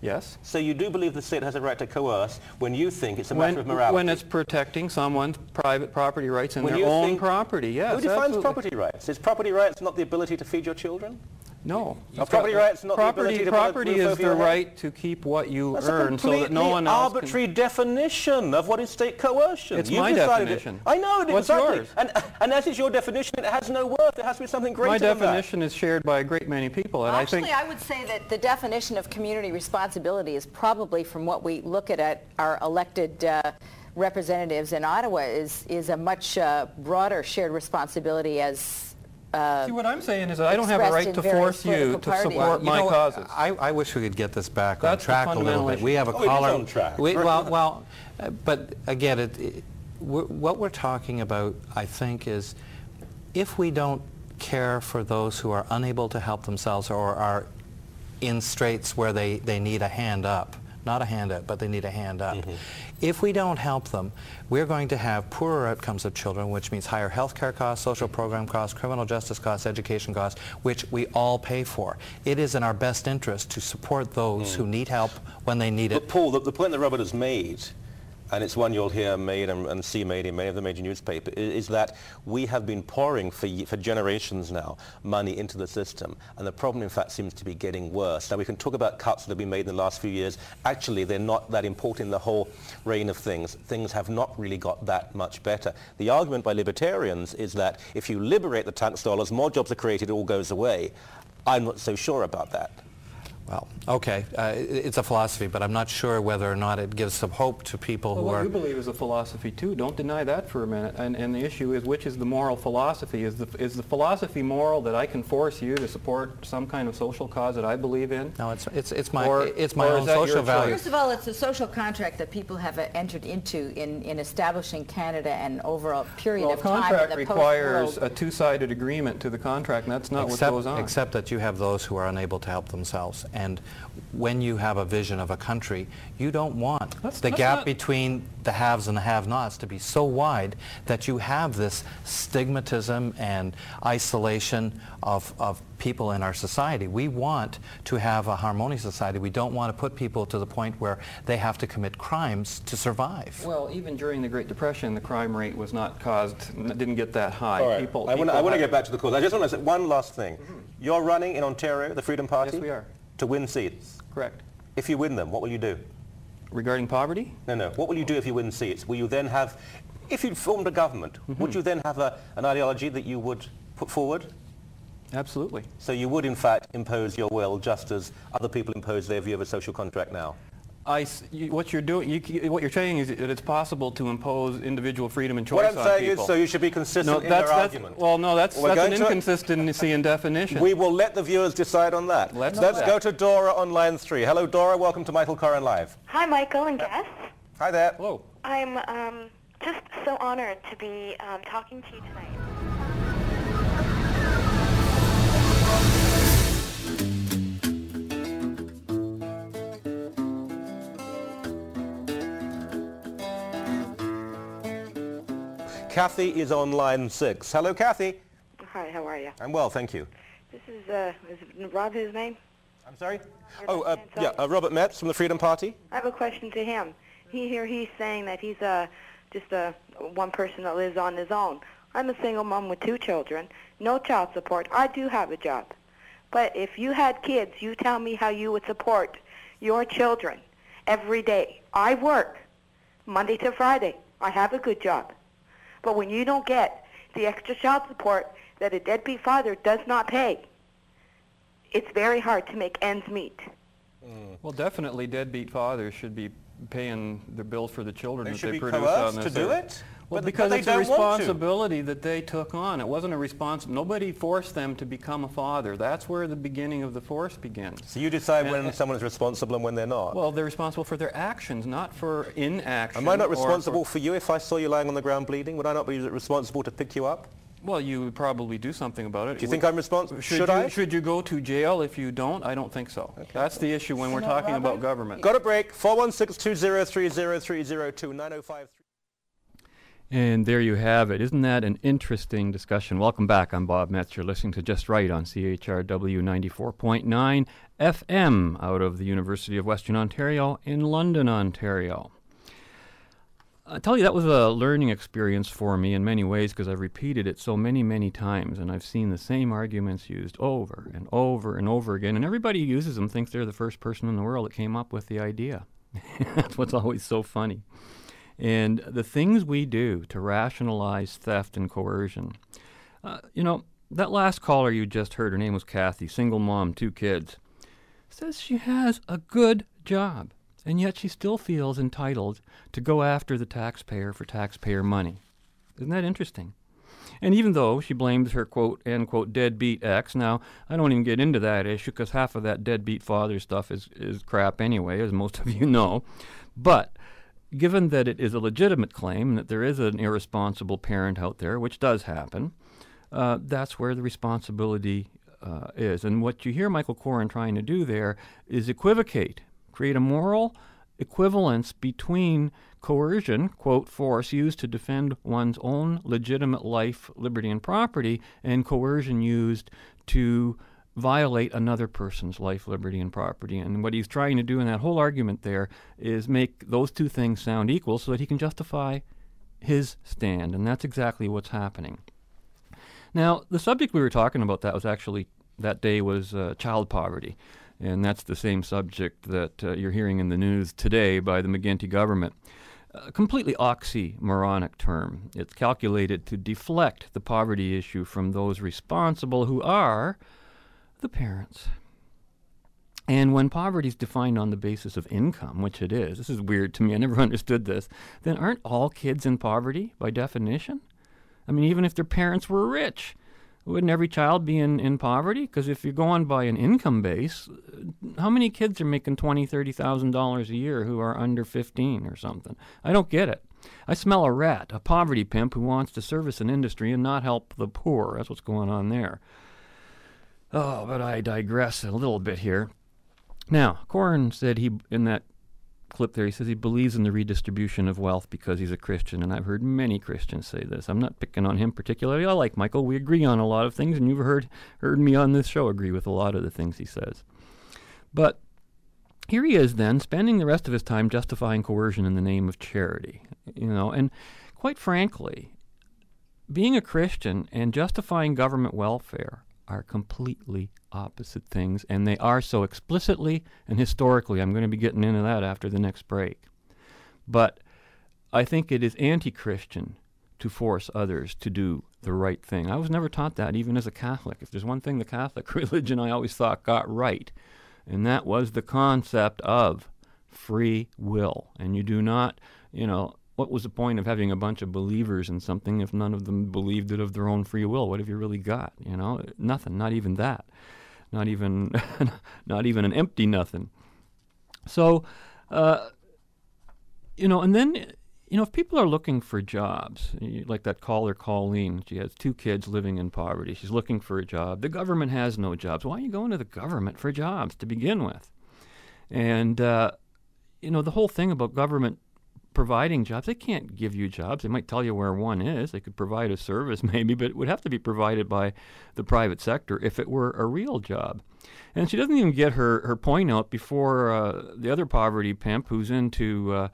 Yes. So you do believe the state has a right to coerce when you think it's a When, matter of morality? when it's protecting someone's private property rights and When their you own think- property, yes. Who defines absolutely. property rights? Is property rights not the ability to feed your children? No. Are property rights not the property, ability to property is the your head? right to keep what you That's a earn so that no one else arbitrary definition of what is state coercion. It's You've my decided it. definition. I know it What's exactly. yours? And, and as is your definition, it has no worth. There has to be something greater My than that. definition is shared by a great many people, and Actually, I think... I would say that the definition of community responsibility is probably, from what we look at at our elected uh, representatives in Ottawa, is, is a much uh, broader shared responsibility as uh, See, what I'm saying is that I don't have a right to force you to support You my know causes. I, I wish we could get this back That's on track a little bit. We have a Oh, it is caller. on track. We, well, well, uh, but again, it, it, we're, what we're talking about, I think, is if we don't care for those who are unable to help themselves or are in straits where they, they need a hand up, not a hand up, but they need a hand up. Mm-hmm. If we don't help them, we're going to have poorer outcomes of children, which means higher health care costs, social program costs, criminal justice costs, education costs, which we all pay for. It is in our best interest to support those mm. who need help when they need it. But Paul, the, the point that Robert has made, and it's one you'll hear made and, and see made in many of the major newspapers, is, that we have been pouring for, for generations now money into the system, and the problem in fact seems to be getting worse. Now we can talk about cuts that have been made in the last few years. Actually, they're not that important in the whole reign of things. Things have not really got that much better. The argument by libertarians is that if you liberate the tax dollars, more jobs are created, it all goes away. I'm not so sure about that. Well, okay, uh, it's a philosophy, but I'm not sure whether or not it gives some hope to people Well, who what are... you believe is a philosophy too. Don't deny that for a minute. And, and the issue is, which is the moral philosophy? Is the is the philosophy moral that I can force you to support some kind of social cause that I believe in? No, it's it's it's my Or- it's my or own social value. First of all, it's a social contract that people have uh, entered into in, in establishing Canada and over a period Well, of time contract requires a two-sided agreement to the contract, and that's not except, what goes on. except that you have those who are unable to help themselves. And when you have a vision of a country, you don't want That's- the that's gap not- between the haves and the have-nots to be so wide that you have this stigmatism and isolation of, of people in our society. We want to have a harmonious society. We don't want to put people to the point where they have to commit crimes to survive. Well, even during the Great Depression, the crime rate was not caused, n- didn't get that high. All right. People, I want to get back to the cause. I just want to say one last thing. Mm-hmm. You're running in Ontario, the Freedom Party? Yes, we are. To win seats. Correct. If you win them, what will you do? Regarding poverty? No, no. What will you do if you win seats? Will you then have, if you formed a government, Mm-hmm. would you then have a, an ideology that you would put forward? Absolutely. So you would, in fact, impose your will just as other people impose their view of a social contract now? I s you, what you're doing, you, what you're saying is that it's possible to impose individual freedom and choice on people. What I'm saying people. is, so you should be consistent no, in that's, your that's, argument. Well, no, that's, We're that's an inconsistency in definition. We will let the viewers decide on that. Let's do Let's that. go to Dora on line three. Hello, Dora. Welcome to Michael Coren Live. Hi, Michael and guests. Hi there. Hello. I'm um, just so honored to be um, talking to you tonight. Kathy is on line six. Hello, Kathy. Hi, how are you? I'm well, thank you. This is, uh, is Rob his name? I'm sorry? Oh, uh, yeah, uh, Robert Metz from the Freedom Party. I have a question to him. He here he's saying that he's uh, just a one person that lives on his own. I'm a single mom with two children, no child support. I do have a job. But if you had kids, you tell me how you would support your children every day. I work Monday to Friday. I have a good job. But when you don't get the extra child support that a deadbeat father does not pay, it's very hard to make ends meet. Mm. Well, definitely deadbeat fathers should be paying their bills for the children They that should they be produce coerced on to do it? Well, But- because but it's a don't want to. responsibility that they took on. It wasn't a response. Nobody forced them to become a father. That's where the beginning of the force begins. So you decide And- when and- someone is responsible and when they're not. Well, they're responsible for their actions, not for inaction. Am I not responsible For, for you if I saw you lying on the ground bleeding? Would I not be responsible to pick you up? well, you would probably do something about it. Do you think I'm responsible? Should, Should you, I? Should you go to jail if you don't? I don't think so. That's the issue when we're talking about government. Got a break. 416-203-0302, 905 And there you have it. Isn't that an interesting discussion? Welcome back. I'm Bob Metz. You're listening to Just Right on CHRW 94.9 FM out of the University of Western Ontario in London, Ontario. I tell you, that was a learning experience for me in many ways because I've repeated it so many, many times and I've seen the same arguments used over and over and over again. And everybody who uses them thinks they're the first person in the world that came up with the idea. That's what's always so funny. And the things we do to rationalize theft and coercion. Uh, you know, that last caller you just heard, her name was Kathy, single mom, two kids, says she has a good job, and yet she still feels entitled to go after the taxpayer for taxpayer money. Isn't that interesting? And even though she blames her quote end quote deadbeat ex, now I don't even get into that issue because half of that deadbeat father stuff is, is crap anyway, as most of you know. But given that it is a legitimate claim that there is an irresponsible parent out there, which does happen, uh, that's where the responsibility uh, is. And what you hear Michael Coren trying to do there is equivocate, create a moral equivalence between coercion, quote, force used to defend one's own legitimate life, liberty, and property, and coercion used to violate another person's life, liberty, and property. And what he's trying to do in that whole argument there is make those two things sound equal so that he can justify his stand. And that's exactly what's happening. Now, the subject we were talking about that was actually that day was uh, child poverty. And that's the same subject that uh, you're hearing in the news today by the McGuinty government. A completely oxymoronic term. It's calculated to deflect the poverty issue from those responsible who are the parents. And when poverty is defined on the basis of income, which it is, this is weird to me, I never understood this, then aren't all kids in poverty by definition? I mean, even if their parents were rich, wouldn't every child be in, in poverty? Because if you're going by an income base, uh, how many kids are making twenty, thirty thousand dollars a year who are under fifteen or something? I don't get it. I smell a rat, a poverty pimp who wants to service an industry and not help the poor. That's what's going on there. Oh, but I digress a little bit here. Now, Coren said he in that clip there, he says he believes in the redistribution of wealth because he's a Christian, and I've heard many Christians say this. I'm not picking on him particularly. I like Michael. We agree on a lot of things, and you've heard heard me on this show agree with a lot of the things he says. But here he is then spending the rest of his time justifying coercion in the name of charity. You know, and quite frankly, being a Christian and justifying government welfare are completely opposite things, and they are so explicitly and historically. I'm going to be getting into that after the next break. But I think it is anti Christian to force others to do the right thing. I was never taught that, even as a Catholic. If there's one thing the Catholic religion I always thought got right, and that was the concept of free will. And you do not, you know, what was the point of having a bunch of believers in something if none of them believed it of their own free will? What have you really got? You know, nothing. Not even that. Not even, not even an empty nothing. So, uh, you know, and then you know, if people are looking for jobs, like that caller Colleen, she has two kids living in poverty. She's looking for a job. The government has no jobs. Why are you going to the government for jobs to begin with? And uh, you know, the whole thing about government providing jobs. They can't give you jobs. They might tell you where one is. They could provide a service maybe, but it would have to be provided by the private sector if it were a real job. And she doesn't even get her, her point out before uh, the other poverty pimp who's into, uh,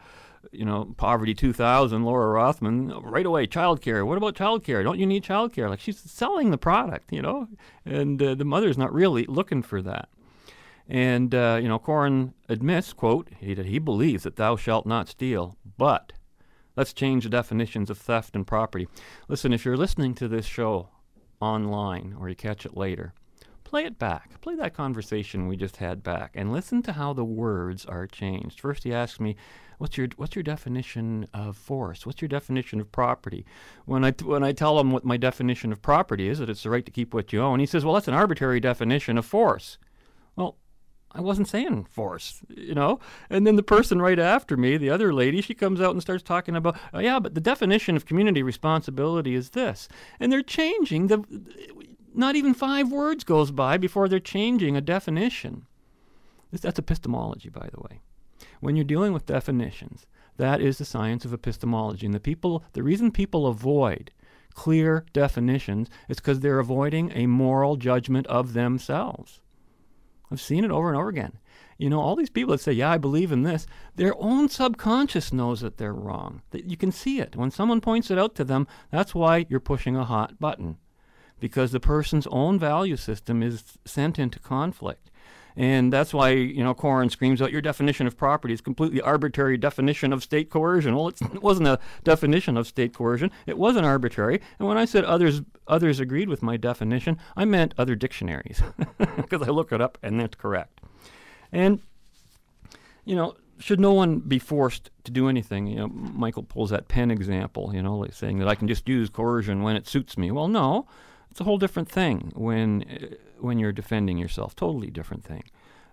you know, Poverty 2000, Laurel Rothman, right away, childcare. What about childcare? Don't you need childcare? Like she's selling the product, you know, and uh, the mother's not really looking for that. And, uh, you know, Coren admits, quote, he, he believes that thou shalt not steal, but let's change the definitions of theft and property. Listen, if you're listening to this show online or you catch it later, play it back. Play that conversation we just had back and listen to how the words are changed. First, he asks me, What's your what's your definition of force? What's your definition of property? When I when I tell him what my definition of property is, that it's the right to keep what you own, he says, "Well, that's an arbitrary definition of force." Well, I wasn't saying force, you know. And then the person right after me, the other lady, she comes out and starts talking about, oh, yeah, but the definition of community responsibility is this, and they're changing the. Not even five words goes by before they're changing a definition. That's epistemology, by the way. When you're dealing with definitions, that is the science of epistemology. And the people, the reason people avoid clear definitions is because they're avoiding a moral judgment of themselves. I've seen it over and over again. You know, all these people that say, "Yeah, I believe in this," their own subconscious knows that they're wrong. That you can see it when someone points it out to them. That's why you're pushing a hot button, because the person's own value system is sent into conflict. And that's why, you know, Coren screams out your definition of property is completely arbitrary definition of state coercion. Well, it wasn't a definition of state coercion. It wasn't arbitrary. And when I said others others agreed with my definition, I meant other dictionaries because I look it up and that's correct. And you know, should no one be forced to do anything? You know, Michael pulls that pen example, you know, like saying that I can just use coercion when it suits me. Well, no. It's a whole different thing when uh, when you're defending yourself. Totally different thing.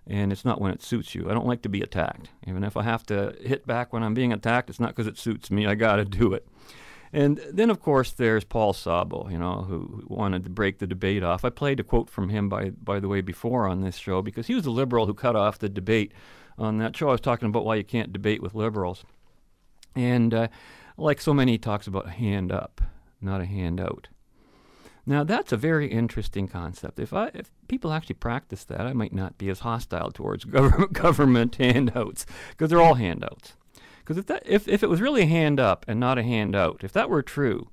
And it's not when it suits you. I don't like to be attacked. Even if I have to hit back when I'm being attacked, it's not because it suits me. I got to do it. And then, of course, there's Paul Szabo, you know, who, wanted to break the debate off. I played a quote from him, by by the way, before on this show because he was a liberal who cut off the debate on that show. I was talking about why you can't debate with liberals, and uh, like so many, he talks about a hand up, not a hand out. Now that's a very interesting concept. If I, if people actually practice that, I might not be as hostile towards government government handouts because they're all handouts. Because if that if, if it was really a hand up and not a handout, if that were true,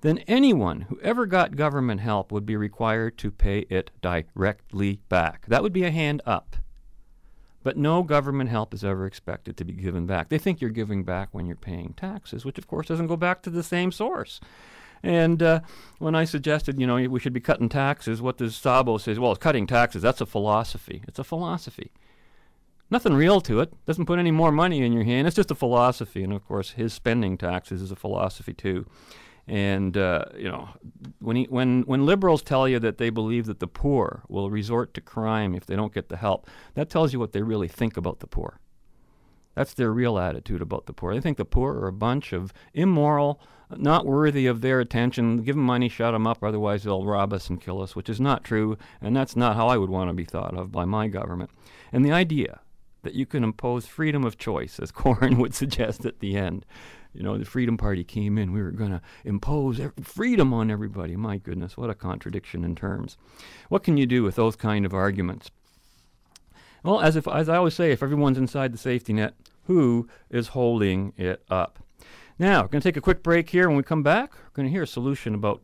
then anyone who ever got government help would be required to pay it directly back. That would be a hand up. But no government help is ever expected to be given back. They think you're giving back when you're paying taxes, which of course doesn't go back to the same source. And uh, when I suggested, you know, we should be cutting taxes, what does Szabo say? Well, cutting taxes, that's a philosophy. It's a philosophy. Nothing real to it. Doesn't put any more money in your hand. It's just a philosophy. And of course, his spending taxes is a philosophy too. And uh, you know, when he, when when liberals tell you that they believe that the poor will resort to crime if they don't get the help, that tells you what they really think about the poor. That's their real attitude about the poor. They think the poor are a bunch of immoral, not worthy of their attention. Give them money, shut them up, otherwise they'll rob us and kill us, which is not true, and that's not how I would want to be thought of by my government. And the idea that you can impose freedom of choice, as Coren would suggest at the end, you know, the Freedom Party came in. We were going to impose freedom on everybody. My goodness, what a contradiction in terms. What can you do with those kind of arguments? Well, as if as I always say, if everyone's inside the safety net, who is holding it up? Now, we're going to take a quick break here. When we come back, we're going to hear a solution about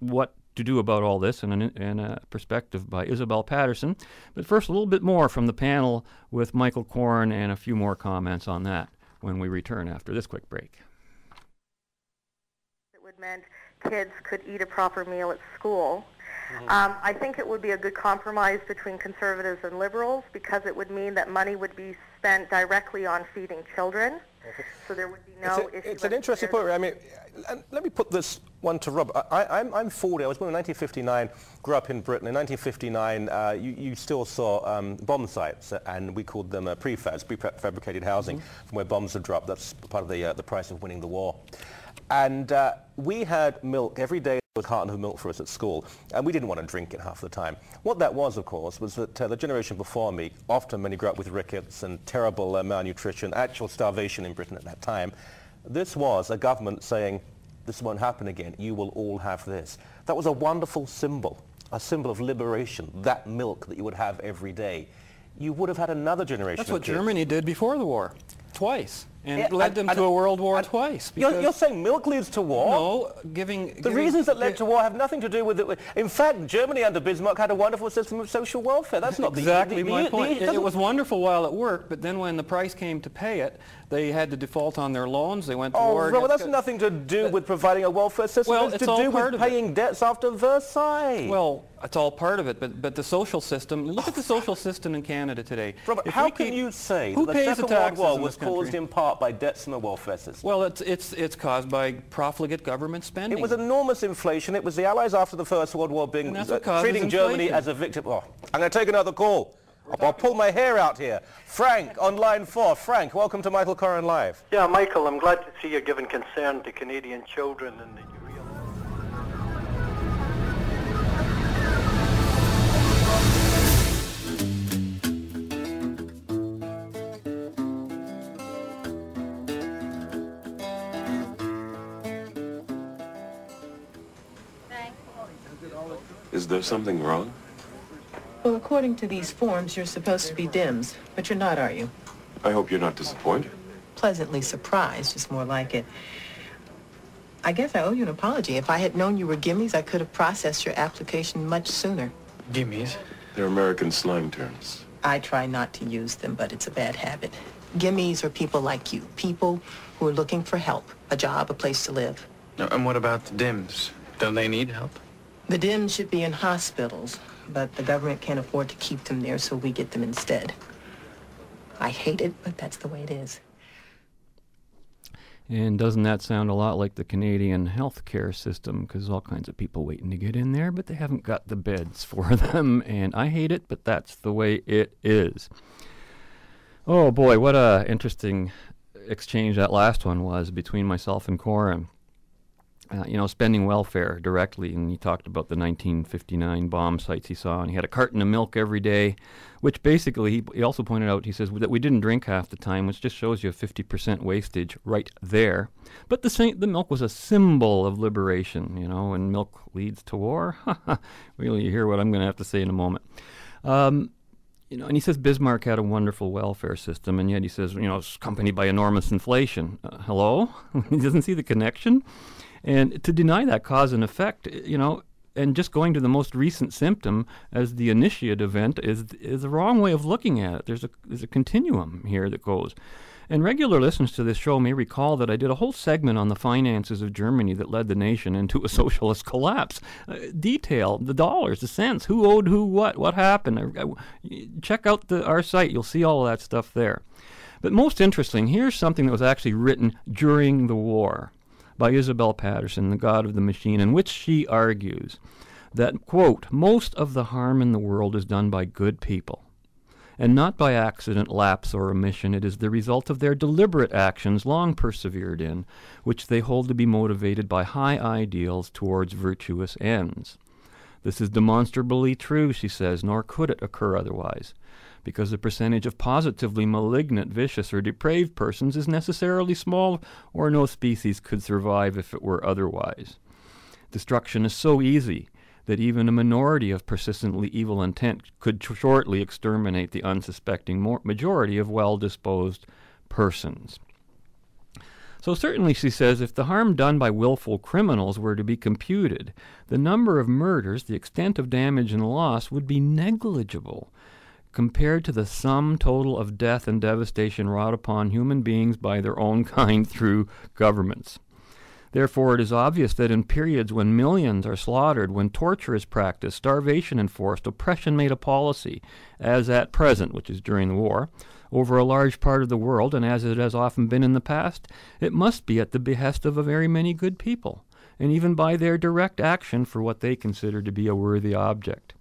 what to do about all this and, an, and a perspective by Isabel Paterson. But first, a little bit more from the panel with Michael Coren and a few more comments on that when we return after this quick break It would meant kids could eat a proper meal at school. Mm-hmm. Um, I think it would be a good compromise between conservatives and liberals because it would mean that money would be spent directly on feeding children. So there would be no it's a. It's an interesting point. I mean, let me put this one to Rob. I, am 40. I was born in 1959, grew up in Britain. In 1959, uh, you, you, still saw um, bomb sites, uh, and we called them uh, prefabs, prefabricated housing, mm-hmm. from where bombs had dropped. That's part of the, uh, the price of winning the war. And uh, we had milk every day. A carton of milk for us at school, and we didn't want to drink it half the time. What that was, of course, was that uh, the generation before me, often many grew up with rickets and terrible uh, malnutrition, actual starvation in Britain at that time. This was a government saying, this won't happen again. You will all have this. That was a wonderful symbol, a symbol of liberation, that milk that you would have every day. You would have had another generation That's what. Germany did before the war, twice and Yeah, led them and- to a world war twice. You're, you're saying milk leads to war? No, giving... The giving- reasons that led to war have nothing to do with it. In fact, Germany under Bismarck had a wonderful system of social welfare. That's not the- exactly the, my the, point. The, it, it was wonderful while it worked, but then when the price came to pay it, they had to default on their loans. They went to Oh, war. well, against- that's nothing to do with providing a welfare system. Well, it's, it's to all do part with of it. paying debts after Versailles. Well, it's all part of it, but but the social system. Look at the social system in Canada today. Robert, If how can you say who that the pays Second the World taxes War was country? caused in part by debts in the welfare system? Well, it's it's it's caused by profligate government spending. It was enormous inflation. It was the Allies after the First World War being uh, treating Germany as a victim. Oh, I'm going to take another call. I'll, I'll pull my hair out here. Frank on line four. Frank, welcome to Michael Coren Live. Yeah, Michael, I'm glad to see you're giving concern to Canadian children and that you realize. Is there something wrong? Well, according to these forms, you're supposed to be DIMS, but you're not, are you? I hope you're not disappointed. Pleasantly surprised is more like it. I guess I owe you an apology. If I had known you were Gimmies, I could have processed your application much sooner. Gimmies? They're American slang terms. I try not to use them, but it's a bad habit. Gimmies are people like you, people who are looking for help, a job, a place to live. And what about the DIMS? Don't they need help? The DIMS should be in hospitals, but the government can't afford to keep them there, so we get them instead. I hate it, but that's the way it is. And doesn't that sound a lot like the Canadian healthcare system? Because all kinds of people waiting to get in there, but they haven't got the beds for them. And I hate it, but that's the way it is. Oh boy, what a interesting exchange that last one was between myself and Coren. Uh, you know, spending welfare directly. And he talked about the 1959 bomb sites he saw, and he had a carton of milk every day, which basically he, he also pointed out. He says that we didn't drink half the time, which just shows you a 50% wastage right there. But the sa- the milk was a symbol of liberation, you know, and milk leads to war. really, you hear what I'm going to have to say in a moment. Um, you know, and he says Bismarck had a wonderful welfare system, and yet he says, you know, it's accompanied by enormous inflation. Uh, hello? he doesn't see the connection. And to deny that cause and effect, you know, and just going to the most recent symptom as the initiate event is is the wrong way of looking at it. There's a there's a continuum here that goes. And regular listeners to this show may recall that I did a whole segment on the finances of Germany that led the nation into a socialist collapse. Uh, detail the dollars, the cents, who owed who what, what happened. Uh, check out the, our site, you'll see all that stuff there. But most interesting, here's something that was actually written during the war by Isabel Paterson, the God of the Machine, in which she argues that, quote, most of the harm in the world is done by good people and not by accident, lapse, or omission. It is the result of their deliberate actions, long persevered in, which they hold to be motivated by high ideals towards virtuous ends. This is demonstrably true, she says, nor could it occur otherwise, because the percentage of positively malignant, vicious, or depraved persons is necessarily small, or no species could survive if it were otherwise. Destruction is so easy that even a minority of persistently evil intent could shortly exterminate the unsuspecting majority of well disposed persons. So, certainly, she says, if the harm done by willful criminals were to be computed, the number of murders, the extent of damage and loss would be negligible compared to the sum total of death and devastation wrought upon human beings by their own kind through governments. Therefore, it is obvious that in periods when millions are slaughtered, when torture is practiced, starvation enforced, oppression made a policy, as at present, which is during the war, over a large part of the world, and as it has often been in the past, it must be at the behest of a very many good people, and even by their direct action for what they consider to be a worthy object.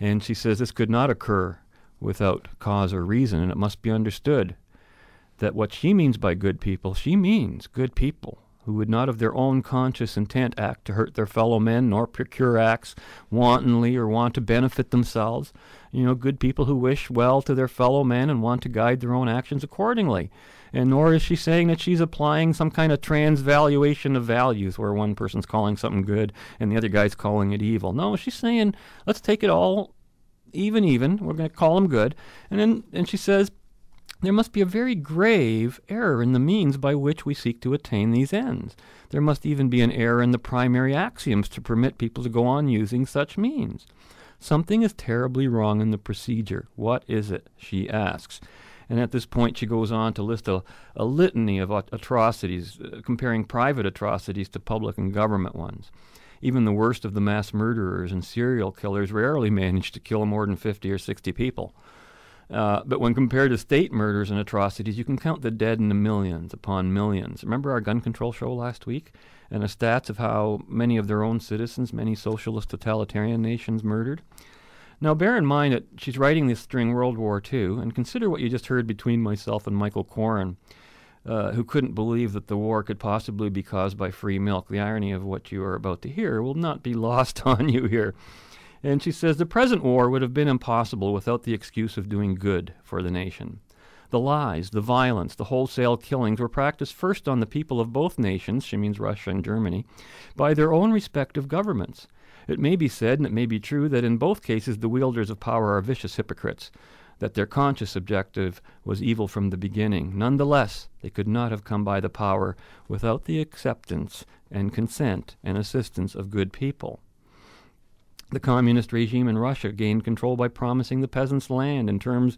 And she says this could not occur without cause or reason, and it must be understood that what she means by good people, she means good people who would not of their own conscious intent act to hurt their fellow men, nor procure acts wantonly or want to benefit themselves. You know, good people who wish well to their fellow men and want to guide their own actions accordingly. And nor is she saying that she's applying some kind of transvaluation of values where one person's calling something good and the other guy's calling it evil. No, she's saying let's take it all even even. We're going to call them good. And then and she says there must be a very grave error in the means by which we seek to attain these ends. There must even be an error in the primary axioms to permit people to go on using such means. Something is terribly wrong in the procedure. What is it? she asks. And at this point, she goes on to list a, a litany of atrocities, uh, comparing private atrocities to public and government ones. Even the worst of the mass murderers and serial killers rarely manage to kill more than 50 or 60 people. Uh, but when compared to state murders and atrocities, you can count the dead in the millions upon millions. Remember our gun control show last week? And the stats of how many of their own citizens, many socialist totalitarian nations murdered? Now, bear in mind that she's writing this during World War II, and consider what you just heard between myself and Michael Coren, uh, who couldn't believe that the war could possibly be caused by free milk. The irony of what you are about to hear will not be lost on you here. And she says the present war would have been impossible without the excuse of doing good for the nation. The lies, the violence, the wholesale killings were practiced first on the people of both nations, she means Russia and Germany, by their own respective governments. It may be said, and it may be true, that in both cases the wielders of power are vicious hypocrites, that their conscious objective was evil from the beginning. Nonetheless, they could not have come by the power without the acceptance and consent and assistance of good people. The communist regime in Russia gained control by promising the peasants land in terms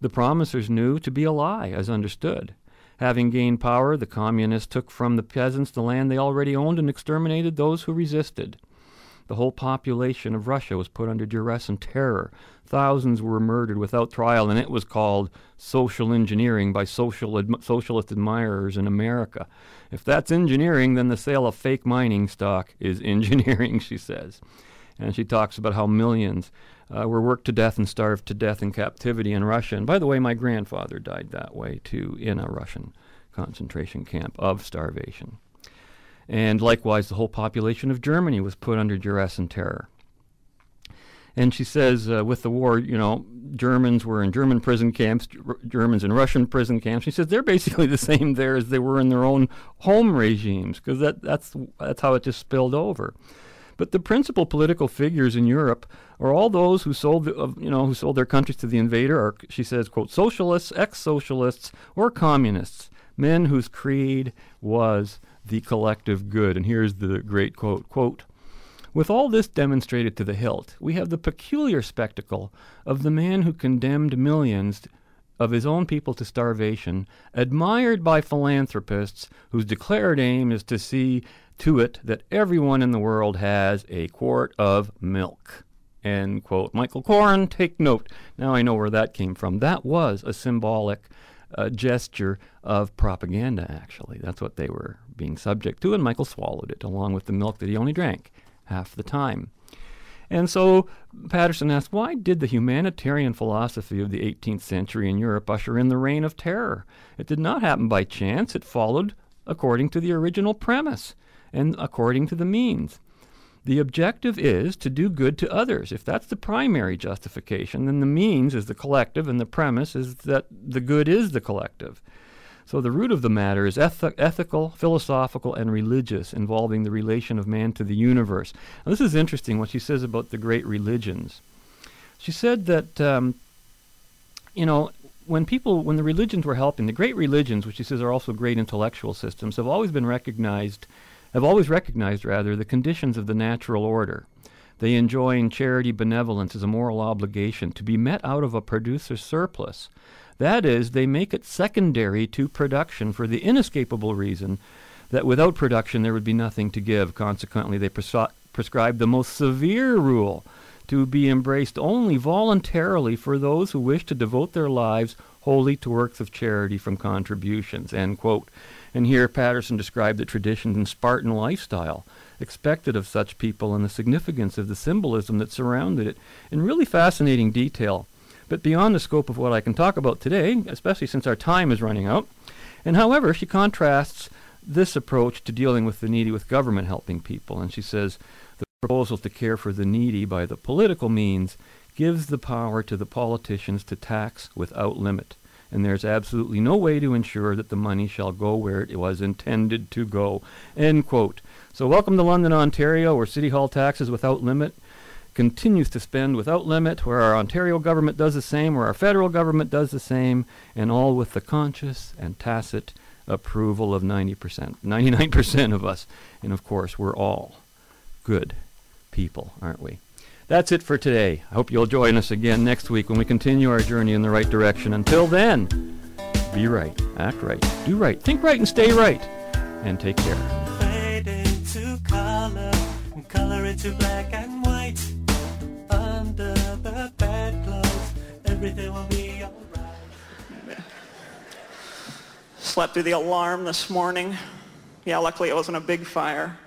the promisers knew to be a lie, as understood. Having gained power, the communists took from the peasants the land they already owned and exterminated those who resisted. The whole population of Russia was put under duress and terror. Thousands were murdered without trial, and it was called social engineering by social socialist admirers in America. If that's engineering, then the sale of fake mining stock is engineering, she says and she talks about how millions uh, were worked to death and starved to death in captivity in Russia. And by the way, my grandfather died that way too in a Russian concentration camp of starvation. And likewise, the whole population of Germany was put under duress and terror. And she says, uh, with the war, you know, Germans were in German prison camps, Germans in Russian prison camps. She says they're basically the same there as they were in their own home regimes, because that, that's, that's how it just spilled over. But the principal political figures in Europe are all those who sold, the, uh, you know, who sold their countries to the invader, or she says, quote, socialists, ex-socialists, or communists, men whose creed was the collective good. And here's the great quote, quote, with all this demonstrated to the hilt, we have the peculiar spectacle of the man who condemned millions of his own people to starvation, admired by philanthropists whose declared aim is to see to it that everyone in the world has a quart of milk. End quote. Michael Coren, take note. Now I know where that came from. That was a symbolic uh, gesture of propaganda, actually. That's what they were being subject to, and Michael swallowed it along with the milk that he only drank half the time. And so Paterson asked, why did the humanitarian philosophy of the 18th century in Europe usher in the reign of terror? It did not happen by chance, it followed according to the original premise and according to the means. The objective is to do good to others. If that's the primary justification, then the means is the collective, and the premise is that the good is the collective. So the root of the matter is eth- ethical, philosophical, and religious, involving the relation of man to the universe. Now, this is interesting what she says about the great religions. She said that, um, you know, when people, when the religions were helping, the great religions, which she says are also great intellectual systems, have always been recognized, have always recognized rather the conditions of the natural order. They enjoin charity benevolence as a moral obligation to be met out of a producer's surplus. That is, they make it secondary to production for the inescapable reason that without production there would be nothing to give. Consequently, they prescribe prescribe the most severe rule to be embraced only voluntarily for those who wish to devote their lives wholly to works of charity from contributions. End quote. And here Paterson described the traditions and Spartan lifestyle expected of such people and the significance of the symbolism that surrounded it in really fascinating detail but beyond the scope of what I can talk about today, especially since our time is running out. And however, she contrasts this approach to dealing with the needy with government helping people. And she says the proposal to care for the needy by the political means gives the power to the politicians to tax without limit. And there's absolutely no way to ensure that the money shall go where it was intended to go. End quote. So welcome to London, Ontario, where City Hall taxes without limit continues to spend without limit, where our Ontario government does the same, where our federal government does the same, and all with the conscious and tacit approval of 90%, 99% of us. And of course, we're all good people, aren't we? That's it for today. I hope you'll join us again next week when we continue our journey in the right direction. Until then, be right, act right, do right, think right, and stay right. And take care bad clothes. Everything will be alright. Slept through the alarm this morning. Yeah, luckily it wasn't a big fire.